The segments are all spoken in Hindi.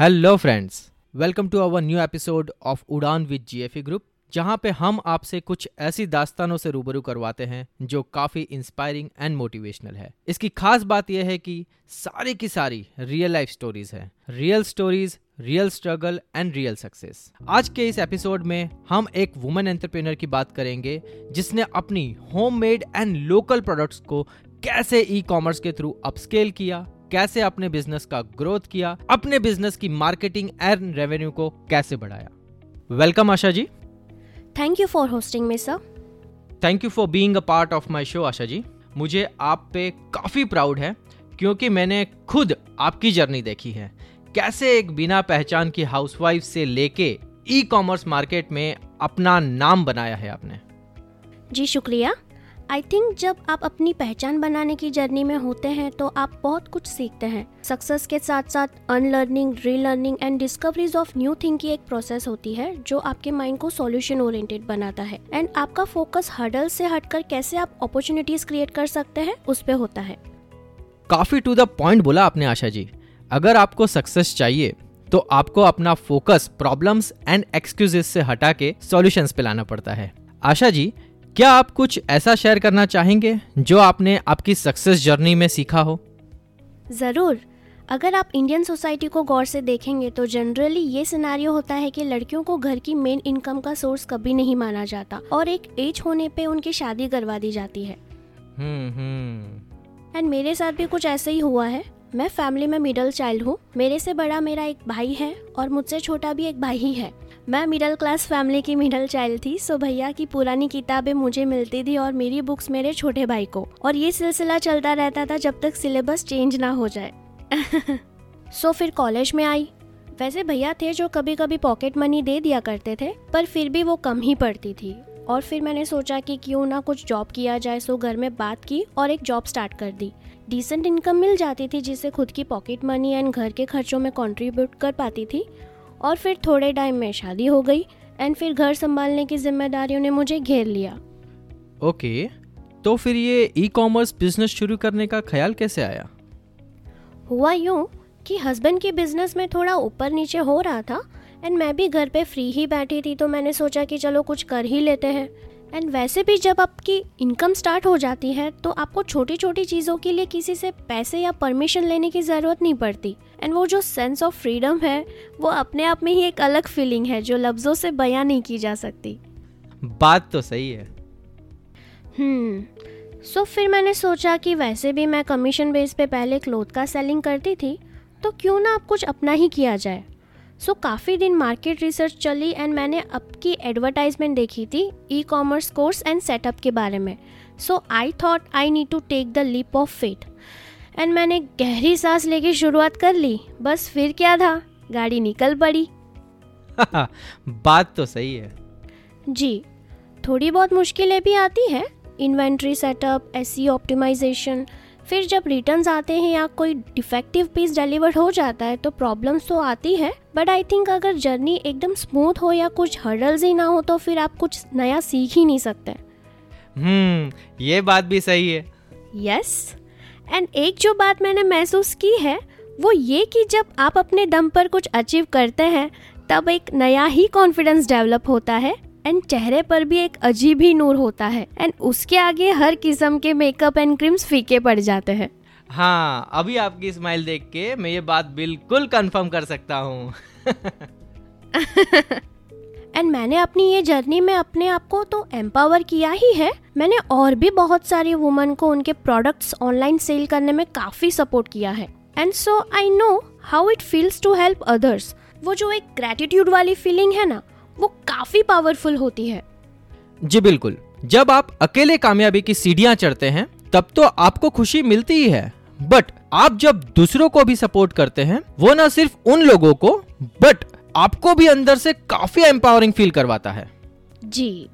Hello friends welcome to our new episode of Udaan with GFE group जहाँ पे हम आपसे कुछ ऐसी दास्तानों से रूबरू करवाते हैं जो काफ़ी इंस्पायरिंग एंड मोटिवेशनल है। इसकी खास बात यह है कि सारी की सारी रियल लाइफ स्टोरीज है। Real stories real struggle and real success आज के इस एपिसोड में हम एक वुमेन एंटरप्रेन्योर की बात करेंगे, जिसने अपनी होममेड एंड लोकल प्रोडक्ट्स को कैसे ई कॉमर्स के थ्रू अपस्केल किया कैसे अपने बिज़नेस का ग्रोथ किया अपने बिज़नेस की मार्केटिंग एंड रेवेन्यू को कैसे बढ़ाया। Welcome Asha ji. Thank you for hosting me sir thank you for being a part of my show Asha ji. मुझे आप पे काफ़ी प्राउड है क्योंकि मैंने खुद आपकी जर्नी देखी है। कैसे एक बिना पहचान की हाउसवाइफ से लेके ई कॉमर्स मार्केट में अपना नाम बनाया है आपने? जी शुक्रिया। आई थिंक जब आप अपनी पहचान बनाने की जर्नी में होते हैं तो आप बहुत कुछ सीखते हैं। सक्सेस के साथ साथ unlearning relearning and discoveries of new thing की एक प्रोसेस होती है, जो आपके माइंड को सॉल्यूशन ओरिएंटेड बनाता है। एंड आपका फोकस हडल से हटकर कैसे आप अपॉर्चुनिटीज़ क्रिएट कर सकते हैं, उस पर होता है। काफ़ी टू द पॉइंट बोला आपने, आशा जी। अगर आपको सक्सेस चाहिए तो आपको अपना फोकस प्रॉब्लम्स एंड एक्सक्यूजेस से हटा के सॉल्यूशंस पे लाना पड़ता है। आशा जी क्या आप कुछ ऐसा शेयर करना चाहेंगे जो आपने आपकी सक्सेस जर्नी में सीखा हो? ज़रूर। अगर आप इंडियन सोसाइटी को गौर से देखेंगे तो जनरली ये सिनारियो होता है कि लड़कियों को घर की मेन इनकम का सोर्स कभी नहीं माना जाता और एक एज होने पे उनकी शादी करवा दी जाती है। हम्म हम्म। एंड मेरे साथ भी कुछ ऐसे ही हुआ है। मैं फैमिली में मिडल चाइल्ड हूँ। मेरे से बड़ा मेरा एक भाई है और मुझसे छोटा भी एक भाई ही है। मैं मिडिल क्लास फैमिली की मिडिल चाइल्ड थी सो भैया की पुरानी किताबें मुझे मिलती थी और मेरी बुक्स मेरे छोटे भाई को। और ये सिलसिला चलता रहता था जब तक सिलेबस चेंज ना हो जाए। सो फिर कॉलेज में आई। वैसे भैया थे जो कभी कभी पॉकेट मनी दे दिया करते थे, पर फिर भी वो कम ही पड़ती थी। और फिर मैंने सोचा कि क्यों ना कुछ जॉब किया जाए सो घर में बात की और एक जॉब स्टार्ट कर दी। डिसेंट इनकम मिल जाती थी जिससे खुद की पॉकेट मनी एंड घर के खर्चों में कंट्रीब्यूट कर पाती थी। और फिर थोड़े टाइम में शादी हो गई एंड फिर घर संभालने की जिम्मेदारियों ने मुझे घेर लिया। ओके तो फिर ये ई कॉमर्स बिज़नेस शुरू करने का ख्याल कैसे आया? हुआ यूँ कि हस्बैंड के बिज़नेस में थोड़ा ऊपर नीचे हो रहा था एंड मैं भी घर पे फ्री ही बैठी थी तो मैंने सोचा कि चलो कुछ कर ही लेते हैं। एंड वैसे भी जब आपकी इनकम स्टार्ट हो जाती है तो आपको छोटी छोटी चीज़ों के लिए किसी से पैसे या परमिशन लेने की ज़रूरत नहीं पड़ती। एंड वो जो सेंस ऑफ़ फ्रीडम है वो अपने आप में ही एक अलग फीलिंग है जो लफ्ज़ों से बयां नहीं की जा सकती। बात तो सही है। हम्म। सो so, फिर मैंने सोचा कि वैसे भी मैं कमीशन बेस पे पहले क्लोथ का सेलिंग करती थी तो क्यों ना अब कुछ अपना ही किया जाए। सो so, काफ़ी दिन मार्केट रिसर्च चली एंड मैंने अब की एडवर्टाइजमेंट देखी थी e commerce course and setup के बारे में। So I thought I need to take the leap of faith and मैंने गहरी सांस लेके शुरुआत कर ली। बस फिर क्या था? गाड़ी निकल पड़ी। बात तो सही है। जी। थोड़ी बहुत मुश्किलें भी आती हैं। इन्वेंट्री सेटअप एस ऑप्टिमाइजेशन फिर जब रिटर्न्स आते हैं या कोई डिफेक्टिव पीस डिलीवर हो जाता है तो प्रॉब्लम्स तो आती है बट आई थिंक अगर जर्नी एकदम स्मूथ हो या कुछ हर्डल्स ही ना हो तो फिर आप कुछ नया सीख ही नहीं सकते। हम्म ये बात भी सही है। यस एंड एक जो बात मैंने महसूस की है वो ये कि जब आप अपने दम पर कुछ अचीव करते हैं तब एक नया ही कॉन्फिडेंस डेवलप होता है एंड चेहरे पर भी एक अजीब ही नूर होता है एंड उसके आगे हर किस्म के मेकअप एंड क्रीम्स फीके पड़ जाते हैं। हाँ अभी आपकी स्माइल देख के मैं ये बात बिल्कुल कंफर्म कर सकता हूँ। एंड मैंने अपनी ये जर्नी में अपने आप को तो एम्पावर किया ही है। मैंने और भी बहुत सारी वुमन को उनके प्रोडक्ट्स ऑनलाइन सेल करने में काफ़ी सपोर्ट किया है। And so I know how it feels to help others वो जो एक ग्रेटिट्यूड वाली फीलिंग है ना वो काफ़ी पावरफुल होती है। जी बिल्कुल। जब आप अकेले कामयाबी की सीढ़ियाँ चढ़ते हैं तब तो आपको खुशी मिलती ही है। बट आप जब दूसरों को भी सपोर्ट करते हैं वो ना सिर्फ़ उन लोगों को बट आपको भी अंदर से काफ़ी एम्पावरिंग फील करवाता है। जी।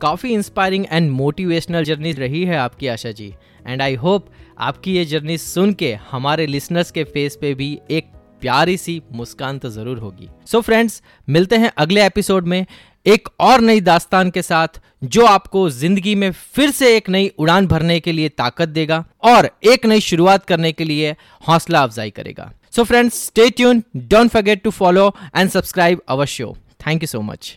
काफ़ी इंस्पायरिंग एंड मोटिवेशनल जर्नी रही है आपकी Asha ji. And I hope आपकी ये जर्नी सुन के हमारे लिसनर्स के फेस पे भी एक प्यारी सी मुस्कान तो ज़रूर होगी। सो so फ्रेंड्स मिलते हैं अगले एपिसोड में एक और नई दास्तान के साथ, जो आपको ज़िंदगी में फिर से एक नई उड़ान भरने के लिए ताकत देगा और एक नई शुरुआत करने के लिए हौसला अफजाई करेगा। So friends stay tune don't forget to follow and subscribe our show thank you so much.